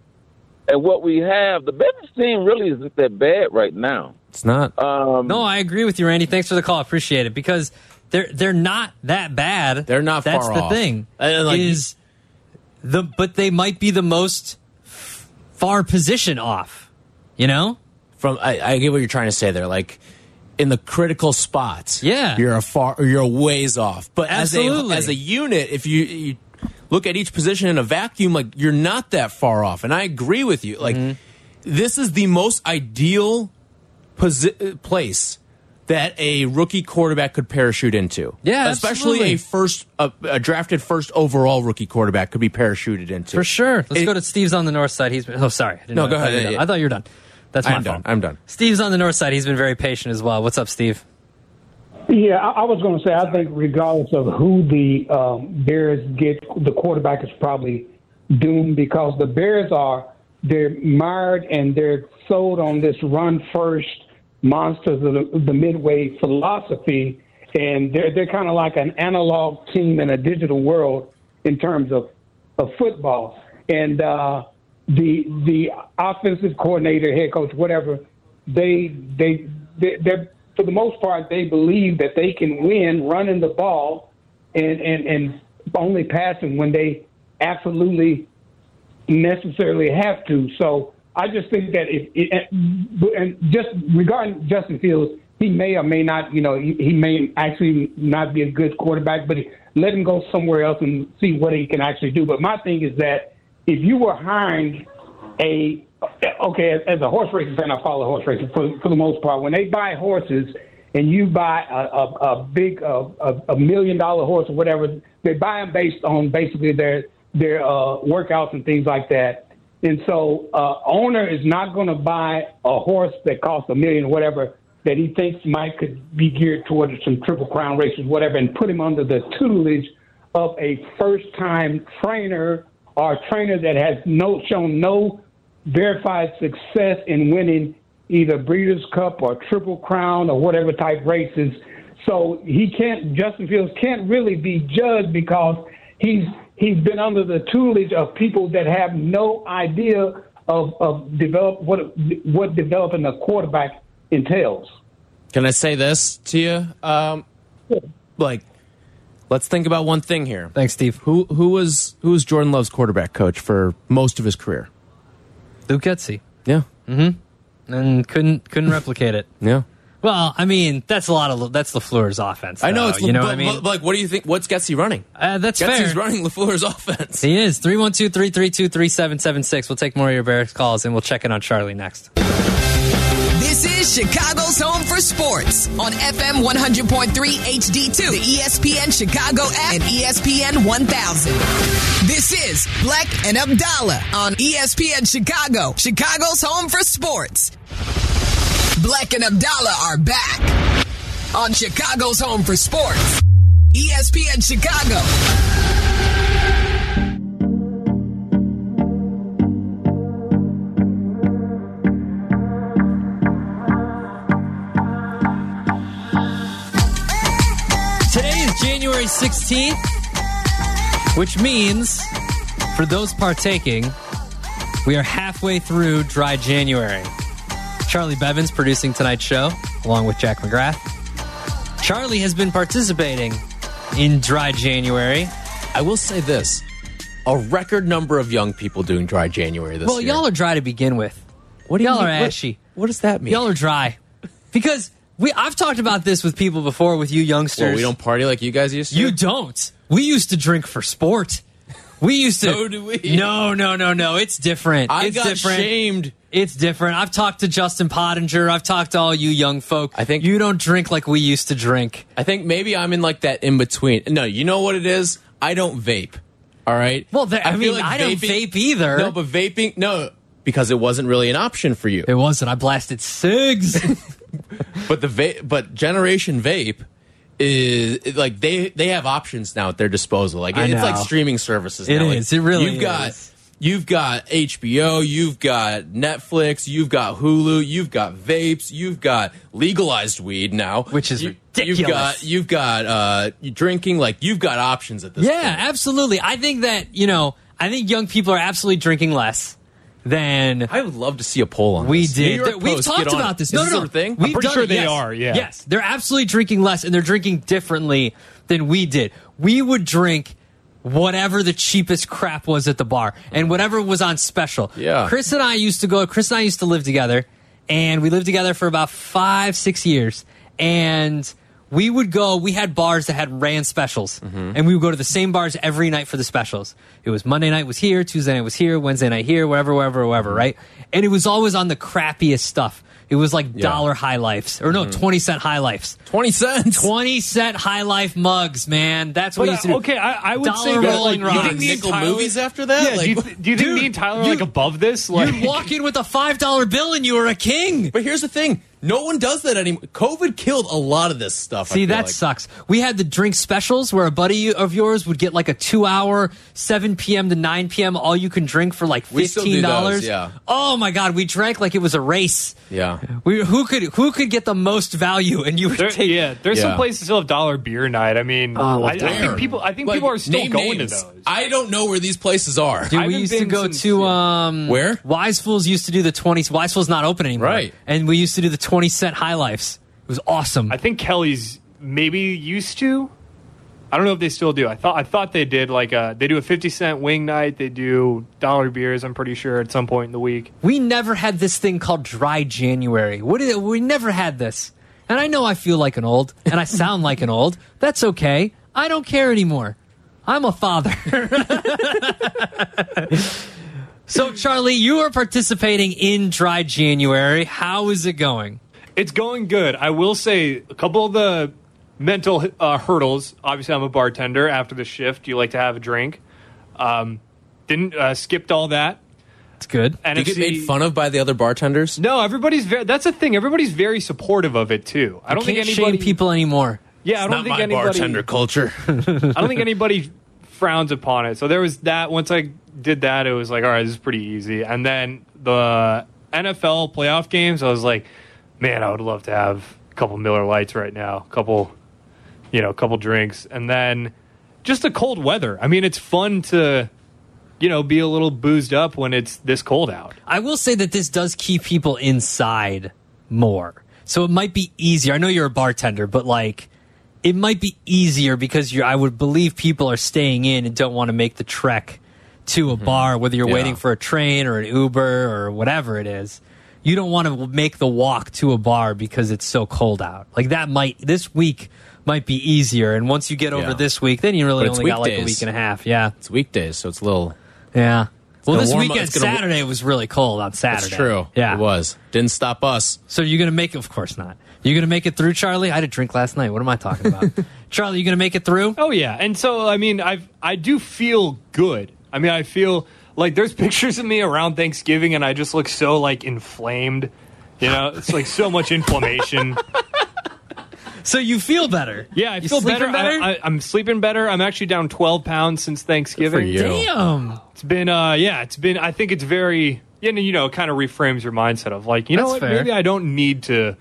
and what we have, the Bears team really isn't that bad right now. It's not. Um, No, I agree with you, Randy. Thanks for the call. I Appreciate it because they're they're not that bad. They're not That's far the off. thing. And, like, is the but they might be the most f- far position off. You know? From I, I get what you're trying to say there. Like in the critical spots, Yeah. you're a far you're a ways off. But Absolutely. as a as a unit, if you, you look at each position in a vacuum, like you're not that far off. And I agree with you. Like Mm-hmm. this is the most ideal place that a rookie quarterback could parachute into. Yeah, especially absolutely. a first a, a drafted first overall rookie quarterback could be parachuted into For sure. Let's It- go to Steve's on the north side. He's oh sorry. I didn't No, know- go I thought ahead. you Yeah, yeah. I thought you were done. That's my I'm fault. done. I'm done. Steve's on the north side. He's been very patient as well. What's up, Steve? Yeah, I, I was going to say, I think regardless of who the um, Bears get, the quarterback is probably doomed because the Bears are they're mired and they're sold on this run first monsters of the, the midway philosophy, and they're they're kind of like an analog team in a digital world in terms of of football. And uh, the the offensive coordinator, head coach, whatever, they they they they're for the most part they believe that they can win running the ball and and and only passing when they absolutely necessarily have to. So I just think that if it, and just regarding Justin Fields, he may or may not, you know, he, he may actually not be a good quarterback, but let him go somewhere else and see what he can actually do. But my thing is that if you were hiring a okay, as, a horse racing fan, I follow horse racing for for the most part. When they buy horses and you buy a a, a big a, a, a million dollar horse or whatever, they buy them based on basically their their uh, workouts and things like that. And so, uh, owner is not going to buy a horse that costs a million, or whatever, that he thinks might could be geared towards some triple crown races, whatever, and put him under the tutelage of a first time trainer or trainer that has no shown no verified success in winning either Breeders' Cup or Triple Crown or whatever type races. So he can't. Justin Fields can't really be judged because he's he's been under the tutelage of people that have no idea of of develop what what developing a quarterback entails. Can I say this to you? Um, like, let's think about one thing here. Thanks, Steve. Who who was who was Jordan Love's quarterback coach for most of his career? Luke Getsy. Yeah, Mm-hmm. And couldn't couldn't replicate it. yeah. Well, I mean, that's a lot of that's LaFleur's offense. I know though, it's you know but, what I mean. like, what do you think? What's Getsy running? Uh, that's Getsy's fair. running LaFleur's offense. He is 312 332 3776. We'll take more of your Bears calls and we'll check in on Charlie next. This is Chicago's home for sports on FM 100.3 HD2, the ESPN Chicago app, and ESPN 1000. This is Black and Abdalla on ESPN Chicago, Chicago's home for sports. Black and Abdalla are back on Chicago's home for sports. ESPN Chicago. January 16th, which means for those partaking, we are halfway through dry January. Charlie Bevins producing tonight's show, along with Jack McGrath. Charlie has been participating in dry January. I will say this: a record number of young people doing dry January this Well, year. y'all are dry to begin with. what do you y'all are mean- what- ashy. What, does that mean? Y'all are dry. Because we I've talked about this with people before with you youngsters. Well, we don't party like you guys used to. You don't. We used to drink for sport. We used to. So do we. No, no, no, no. It's different. I it's got different. shamed. It's different. I've talked to Justin Pottinger. I've talked to all you young folk. I think- you don't drink like we used to drink. I think maybe I'm in like that in between. No, you know what it is? I don't vape. All right. Well, there- I feel mean, I don't vape either. No, but vaping, no, because it wasn't really an option for you. It wasn't. I blasted cigs. But the vape, but Generation Vape is like they they have options now at their disposal. Like I it's like streaming services. It now. Like, is. It really you've got you've got HBO, you've got Netflix, you've got Hulu, you've got vapes, you've got legalized weed now, Which is You- ridiculous. You've got you've got uh drinking like you've got options at this. yeah, point. absolutely. I think that you know. I think young people are absolutely drinking less than I would love to see a poll on We this. Did. We've talked about this. Is No, no, no. a thing? We've pretty sure it, they yes. are, yeah. Yes, they're absolutely drinking less, and they're drinking differently than we did. We would drink whatever the cheapest crap was at the bar, and whatever was on special. Yeah. Chris and I used to go. Chris and I used to live together, and we lived together for about five, six years, and. We would go, we had bars that had ran specials, mm-hmm. and we would go to the same bars every night for the specials. It was Monday night was here, Tuesday night was here, Wednesday night here, wherever, wherever, wherever, mm-hmm. right? And it was always on the crappiest stuff. It was like dollar high lifes, or no, mm-hmm. 20 cent high lifes. Twenty cents. 20 cent high life mugs, man. That's what But, we used to uh, do. okay, I, I would Dollar say that, Rolling like, you think me and Nickel Tyler- movies after that? Yeah, Like, do you, th- do you think Dude, me and Tyler are you- like above this? Like, You'd walk in with a $5 bill and you were a king. But here's the thing: no one does that anymore. COVID killed a lot of this stuff. See, that like. sucks. We had the drink specials where a buddy of yours would get like a two hour, 7 p.m. to 9 p.m. all you can drink for like $15. We still do those, yeah. Oh my God. We drank like it was a race. Yeah. We, who could who could get the most value and you would there, take yeah, there's some places still have dollar beer night. I mean, Oh, I, I think people, I think Like, people are still name going names. to those. I don't know where these places are. Dude, we used to go since- to um Where? Wise Fools used to do the twenty. Wise Fools not open anymore, Right. And we used to do the twenty cent high lifes. It was awesome. I think Kelly's maybe used to. I don't know if they still do. I thought I thought they did like a they do a fifty cent wing night. They do dollar beers. I'm pretty sure at some point in the week. we never had this thing called dry January. What is? We never had this. And I know I feel like an old, and I sound like an old. That's okay. I don't care anymore. I'm a father. so, Charlie, you are participating in dry January. How is it going? It's going good. I will say a couple of the mental uh, hurdles. Obviously, I'm a bartender. After the shift, you like to have a drink. Um, didn't uh, skipped all that. It's good. Do you get made fun of by the other bartenders? No, everybody's very. That's the thing. Everybody's very supportive of it too. I don't Can't think anybody. shame people anymore. Yeah, I don't think anybody. Bartender culture. I don't think anybody frowns upon it. So there was that. Once I did that, it was like, all right, this is pretty easy. And then the NFL playoff games, I was like, man, I would love to have a couple Miller Lights right now, a couple, you know, a couple drinks, and then just the cold weather. I mean, it's fun to, you know, be a little boozed up when it's this cold out. I will say that this does keep people inside more. So it might be easier. I know you're a bartender, but like it might be easier because you're I would believe people are staying in and don't want to make the trek to a mm-hmm. bar, whether you're Yeah. waiting for a train or an Uber or whatever it is. You don't want to make the walk to a bar because it's so cold out. Like that might this week might be easier. And once you get over Yeah. this week, then you really But it's only got like a week and a half. Yeah. It's weekdays, so it's a little. Yeah. Well, gonna this warm up- weekend, it's gonna- Saturday was really cold on Saturday. That's true. Yeah. It was. Didn't stop us. So you're gonna make it? Of course not. You're gonna make it through, Charlie. I had a drink last night. What am I talking about, Charlie? You gonna make it through? Oh yeah, and so I mean, I I do feel good. I mean, I feel like there's pictures of me around Thanksgiving, and I just look so like inflamed. You know, it's like so much inflammation. So you feel better? Yeah, I You feel better. better? I, I, I'm sleeping better. I'm actually down 12 pounds since Thanksgiving. you. Damn. It's been, uh, yeah, it's been. I think it's very, you know, you know, it kind of reframes your mindset of like, you know what, fair. maybe I don't need to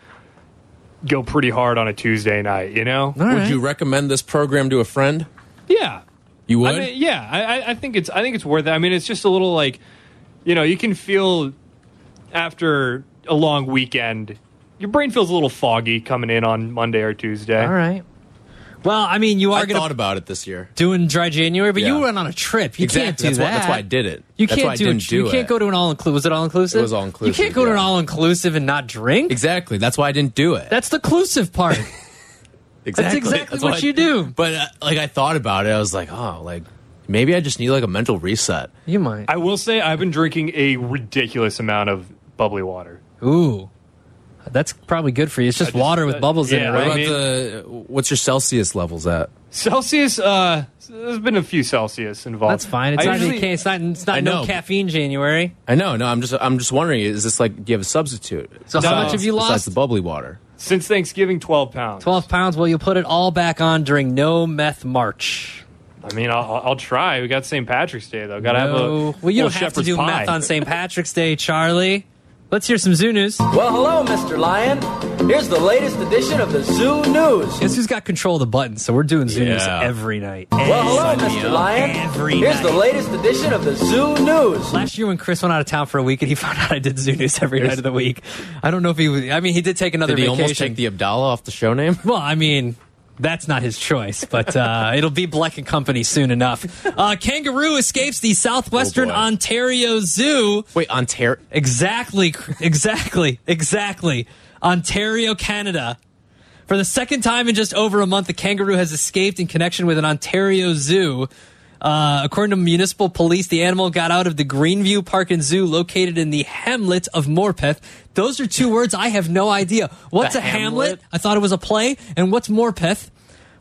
go pretty hard on a Tuesday night. You know? All Would right. you recommend this program to a friend? Yeah. You would. I mean, yeah, I, I- I think it's I think it's worth it. I mean, it's just a little like, you know, you can feel after a long weekend, your brain feels a little foggy coming in on Monday or Tuesday. All right. Well, I mean, you are I gonna thought about it this year. doing dry January, but you Yeah. went on a trip. You exactly. can't do that's that. Why, that's why I did it. You that's can't why I do. didn't a, do you can't it. go to an all inclusive. Was it all inclusive? It was all-inclusive, You can't go to yeah. an all inclusive and not drink. Exactly. That's why I didn't do it. That's the clusive part. exactly. exactly why what I- you do. But uh, like I thought about it, I was like, oh, like maybe I just need like a mental reset. you might. I will say I've been drinking a ridiculous amount of bubbly water. Ooh, that's probably good for you. It's just, just- water with uh, bubbles in yeah, it, What right? about mean- the what's your Celsius levels at? Celsius, uh, there's been a few Celsius involved. That's fine. It's I not. usually- it's not. It's not I no caffeine January. I know, no, I'm just I'm just wondering, is this like do you have a substitute? So how much have you Besides lost? the bubbly water. Since Thanksgiving, 12 pounds. Twelve pounds. Well, you'll put it all back on during No Meth March. I mean, I'll, I'll try. We got St. Patrick's Day though. Got to have a well, you don't have to do pie. meth on St. Patrick's Day, Charlie. Let's hear some zoo news. Well, hello, Mr. Lion. Here's the latest edition of the Zoo News. Guess who's got control of the buttons? So we're doing zoo news Yeah. every night. Well, hello, Every Mr. night. Lion. Every Here's night. the latest edition of the Zoo News. Last year when Chris went out of town for a week and he found out I did zoo news every night of the week. I don't know if he was. I mean, he did take another Did he vacation. almost take the Abdalla off the show name? Well, I mean, that's not his choice, but uh, it'll be Black and Company soon enough. Uh, kangaroo escapes the Southwestern Oh. Ontario Zoo. Wait, Ontario. Exactly, exactly, exactly. Ontario, Canada. For the second time in just over a month, the kangaroo has escaped in connection with an Ontario zoo. Uh, according to municipal police, the animal got out of the Greenview Park and Zoo located in the hamlet of Morpeth. Those are two words I have no idea. What's The a hamlet? hamlet? I thought it was a play. And what's Morpeth?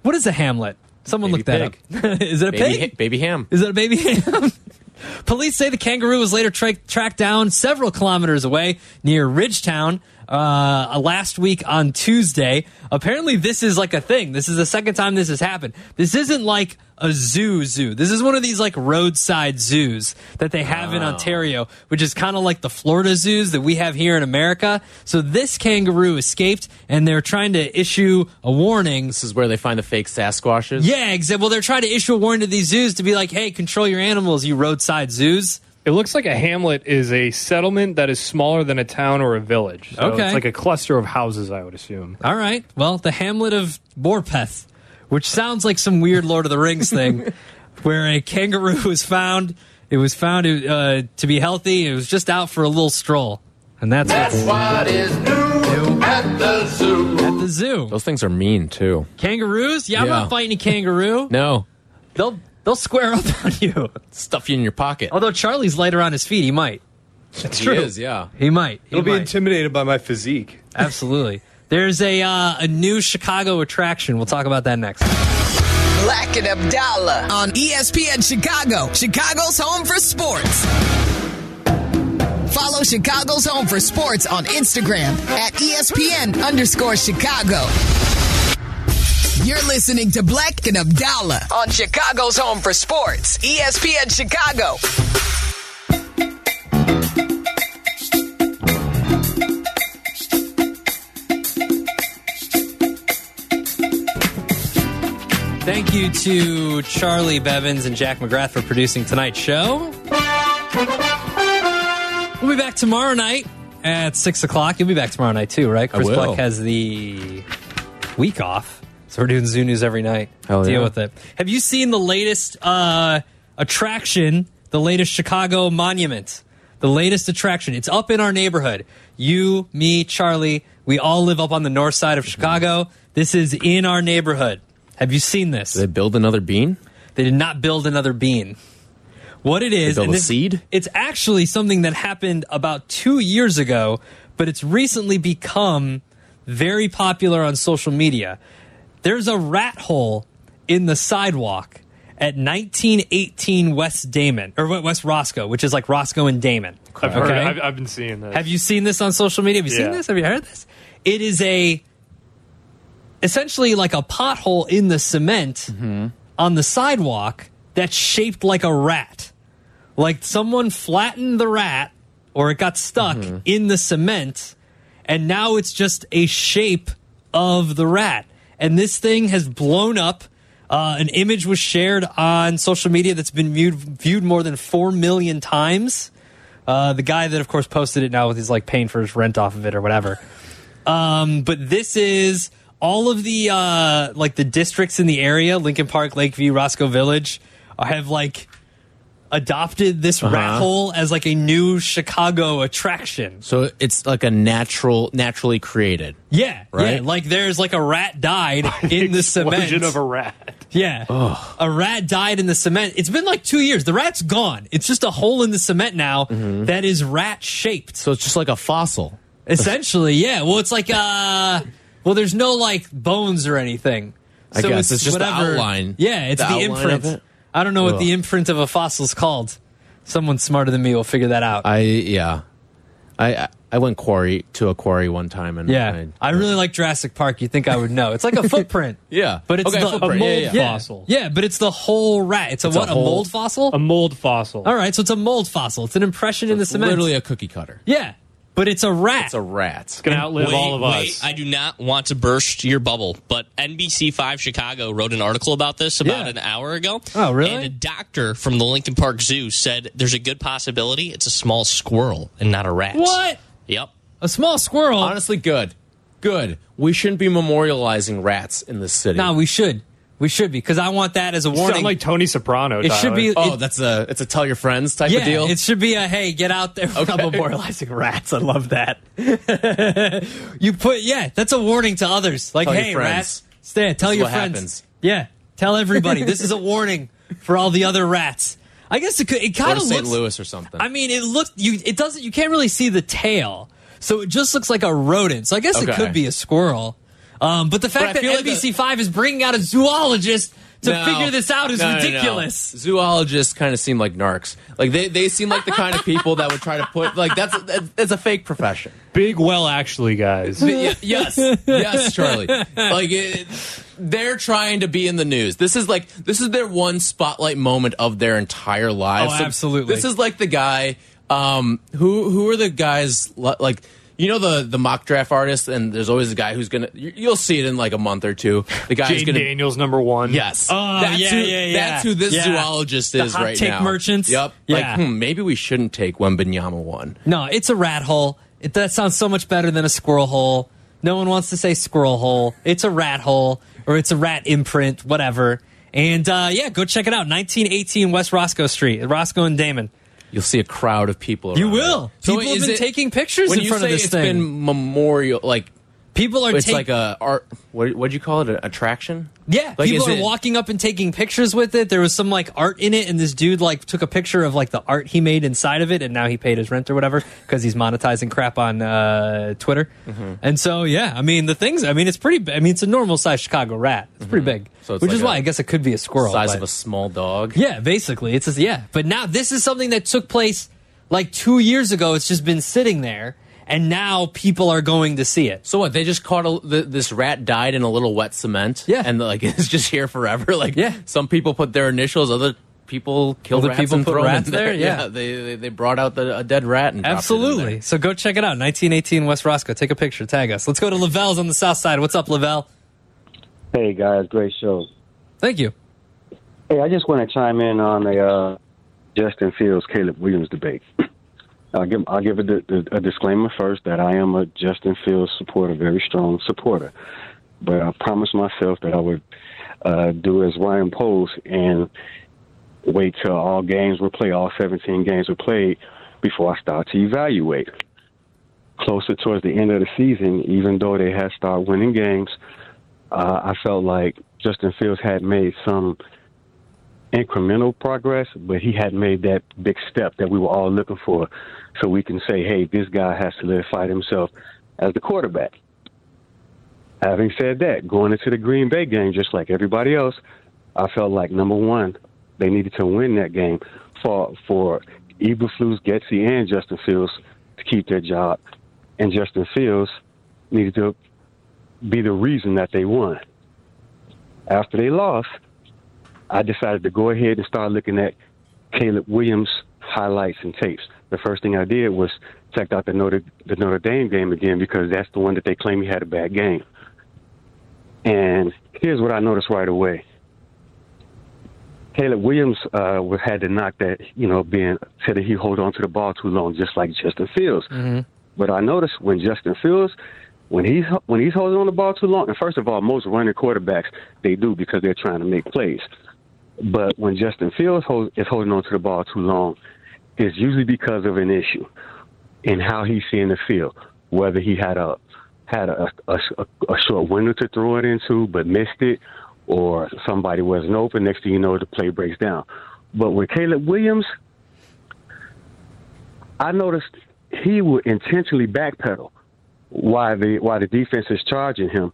What is a hamlet? Someone Baby look that up. is it a Baby, pig? ha- baby ham. Is it a baby ham? Police say the kangaroo was later tra- tracked down several kilometers away near Ridgetown uh, last week on Tuesday. Apparently, this is like a thing. This is the second time this has happened. This isn't like a zoo zoo. This is one of these like roadside zoos that they have in Ontario, which is kind of like the Florida zoos that we have here in America. So this kangaroo escaped, and they're trying to issue a warning This is where they find the fake Sasquatches. yeah, exactly. Well, they're trying to issue a warning to these zoos to be like, hey, control your animals, you roadside zoos. It looks like a hamlet is a settlement that is smaller than a town or a village. So Okay. It's like a cluster of houses, I would assume. All right. Well, the hamlet of Morpeth, which sounds like some weird Lord of the Rings thing, where a kangaroo was found. It was found uh, to be healthy. It was just out for a little stroll. And that's, what's what is new at the zoo. at the zoo. Those things are mean too. Kangaroos? Yeah, I'm Yeah. not fighting a kangaroo. No, They'll they'll square up on you. stuff you in your pocket. Although Charlie's lighter on his feet, he might. That's true. Is, yeah. He might. He He'll be might. intimidated by my physique. Absolutely. There's a uh, a new Chicago attraction. We'll talk about that next. Black and Abdalla on ESPN Chicago, Chicago's home for sports. Follow Chicago's home for sports on Instagram at ESPN underscore Chicago. You're listening to Black and Abdalla on Chicago's Home for Sports, ESPN Chicago. Thank you to Charlie Bevins and Jack McGrath for producing tonight's show. We'll be back tomorrow night at 6 o'clock. You'll be back tomorrow night too, right? Chris will. Black has the week off. So we're doing Zoo News every night. Hell Deal yeah. with it. Have you seen the latest uh, attraction, the latest Chicago monument? The latest attraction. It's up in our neighborhood. You, me, Charlie, we all live up on the north side of Chicago. This is in our neighborhood. Have you seen this? Did they build another bean? They did not build another bean. What it is, build and a this- seed? It's actually something that happened about two years ago, but it's recently become very popular on social media. There's a rat hole in the sidewalk at 1918 West Damon or West Roscoe, which is like Roscoe and Damon. I've, heard, I've, I've been seeing this. Have you seen this on social media? Have you seen this? Have you heard this? It is a essentially like a pothole in the cement on the sidewalk that's shaped like a rat. Like someone flattened the rat or it got stuck in the cement and now it's just a shape of the rat. And this thing has blown up. Uh, an image was shared on social media that's been viewed, viewed more than 4 million times. Uh, the guy that, of course, posted it now with his like paying for his rent off of it or whatever. Um, but this is all of the uh, like the districts in the area: Lincoln Park, Lakeview, Roscoe Village, have like adopted this rat Uh-huh. hole as like a new Chicago attraction. So it's like a natural, naturally created. Yeah, Right? yeah. Like there's like a rat died in the cement. Of a rat. Yeah. A rat died in the cement. It's been like two years. The rat's gone. It's just a hole in the cement now that is rat shaped. So it's just like a fossil. Essentially, yeah. Well, it's like, uh, well, there's no like bones or anything. I guess it's just the outline. Yeah, it's The the, imprint. it? I don't know what Ugh. the imprint of a fossil's called. Someone smarter than me will figure that out. I yeah, I I- I went quarry to a quarry one time and yeah, I, really like Jurassic Park. You think I would know? It's like a footprint. Yeah. but it's Okay, the, footprint. a mold Yeah, yeah. Fossil. Yeah, but it's the whole rat. It's a It's a what? A, whole- mold fossil? A mold fossil. All right, so it's a mold fossil. It's an impression in the cement. literally a cookie cutter. yeah, but it's a rat. It's a rat. It's gonna outlive wait, all of wait, us. I do not want to burst your bubble, but NBC5 Chicago wrote an article about this about Yeah. an hour ago. Oh, really? And a doctor from the Lincoln Park Zoo said there's a good possibility it's a small squirrel and not a rat. what? Yep. A small squirrel? Honestly, good, good. We shouldn't be memorializing rats in this city. No, we should. We should be because I want that as a warning. sound like Tony Soprano. it should be. oh, it- that's a it's a tell your friends type yeah, of deal. it should be a hey, get out there. Okay. I'm Okay. memorializing rats. I love that. you put yeah, that's a warning to others. Like Tell your hey, friends. rats, stay. Tell your friends. happens. Yeah, tell everybody. this is a warning for all the other rats. I guess it could. It kind of St. looks. Louis or something. I mean, it looks you. It doesn't. You can't really see the tail, so it just looks like a rodent. So I guess it could be a squirrel. Um, but the But fact that feel like the- NBC Five is bringing out a zoologist to No. figure this out is No, no, no. ridiculous. Zoologists kind of seem like narcs. Like they, they seem like the kind of people that would try to put like that's that's, that's a fake profession. big. Well, actually, guys. Yes, yes, Charlie. Like it, they're trying to be in the news. This is like this is their one spotlight moment of their entire lives. Oh, So absolutely. This is like the guy. Um, who who are the guys like? You know the the mock draft artist, and there's always a guy who's gonna. you- You'll see it in like a month or two. The guy who's Jayden gonna. Daniels, number one. Yes. Oh, that's yeah, who, yeah, yeah. That's who this Yeah. zoologist The is hot right take now. merchants? Yep. Yeah. Like, hmm, maybe we shouldn't take Wembanyama one. No, it's a rat hole. It, that sounds so much better than a squirrel hole. No one wants to say squirrel hole. It's a rat hole or it's a rat imprint, whatever. And uh, yeah, go check it out. 1918 West Roscoe Street, Roscoe and Damon. You'll see a crowd of people. You around will. So People have been it- taking pictures in front of this it's thing. been memorial, like People are it's like a art. What would you call it? An attraction? Yeah, Like, people are it- walking up and taking pictures with it. There was some like art in it, and this dude like took a picture of like the art he made inside of it, and now he paid his rent or whatever because he's monetizing crap on uh, Twitter. Mm-hmm. And so yeah, I mean the things. I mean it's pretty. I mean it's a normal size Chicago rat. It's pretty big, Mm-hmm. So it's which like is why I guess it could be a squirrel. size but- of a small dog. yeah, basically it's a, yeah. But now this is something that took place like two years ago. It's just been sitting there. And now people are going to see it. So what? They just caught a, the, this rat died in a little wet cement. Yeah. and like it's just here forever. Like Yeah. some people put their initials, other people kill Other rats people and put throw 'em rats in there? Yeah. they, they they brought out the, a dead rat and dropped it in Absolutely. there. So go check it out. 1918 West Roscoe. Take a picture. Tag us. Let's go to Lavelle's on the south side. What's up, Lavelle? Hey guys, great show. Thank you. Hey, I just want to chime in on the uh, Justin Fields Caleb Williams debate. I'll give I'll give a, a disclaimer first that I am a Justin Fields supporter, very strong supporter. But I promised myself that I would uh, do as Ryan Poles and wait till all games were played, all 17 games were played before I start to evaluate. Closer towards the end of the season, even though they had started winning games, uh, I felt like Justin Fields had made some incremental progress, but he hadn't made that big step that we were all looking for. So we can say, hey, this guy has solidified himself as the quarterback. Having said that, going into the Green Bay game, just like everybody else, I felt like number one, they needed to win that game for for Eberflus, Getsy, and Justin Fields to keep their job, and Justin Fields needed to be the reason that they won. After they lost, I decided to go ahead and start looking at Caleb Williams highlights and tapes. The first thing I did was check out the Notre the Notre Dame game again because that's the one that they claim he had a bad game. And here's what I noticed right away. Caleb Williams uh, had to knock that, you know, being said that he hold on to the ball too long, just like Justin Fields. But I noticed when Justin Fields, when he's when he's holding on the ball too long, and first of all, most running quarterbacks they do because they're trying to make plays. But when Justin Fields hold, is holding on to the ball too long, it's usually because of an issue in how he's seeing the field, whether he had a had a, a, a short window to throw it into but missed it, or somebody wasn't open. Next thing you know, the play breaks down. But with Caleb Williams, I noticed he would intentionally backpedal while the while the defense is charging him,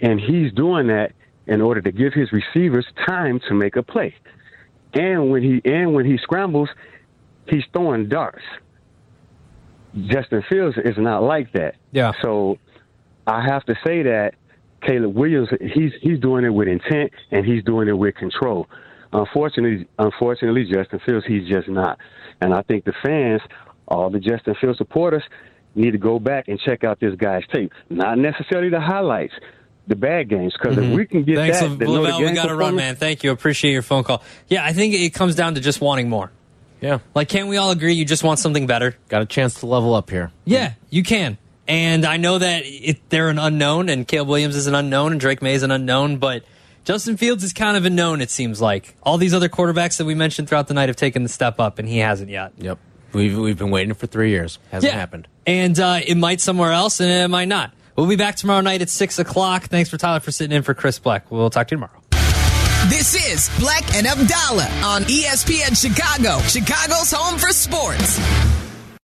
and he's doing that in order to give his receivers time to make a play. And when he and when he scrambles, he's throwing darts. Justin Fields is not like that. Yeah. So I have to say that Caleb Williams, he's he's doing it with intent and he's doing it with control. Unfortunately, unfortunately, Justin Fields, he's just not. And I think the fans, all the Justin Fields supporters, need to go back and check out this guy's tape. Not necessarily the highlights, the bad games, because if we can get Mm-hmm. Thanks, that, the Notre Lavelle. We got to run, man. Thank you. Appreciate your phone call. Yeah, I think it comes down to just wanting more. Yeah, Like, can't we all agree you just want something better? got a chance to level up here. Yeah, you can. And I know that it, they're an unknown, and Caleb Williams is an unknown, and Drake Maye is an unknown, but Justin Fields is kind of a known, it seems like. All these other quarterbacks that we mentioned throughout the night have taken the step up, and he hasn't yet. Yep, we've we've been waiting for three years. Hasn't Yeah. happened. And uh, it might somewhere else, and it might not. We'll be back tomorrow night at 6 o'clock. Thanks for Tyler for sitting in for Chris Black. We'll talk to you tomorrow. This is Black and Abdalla on ESPN Chicago, Chicago's home for sports.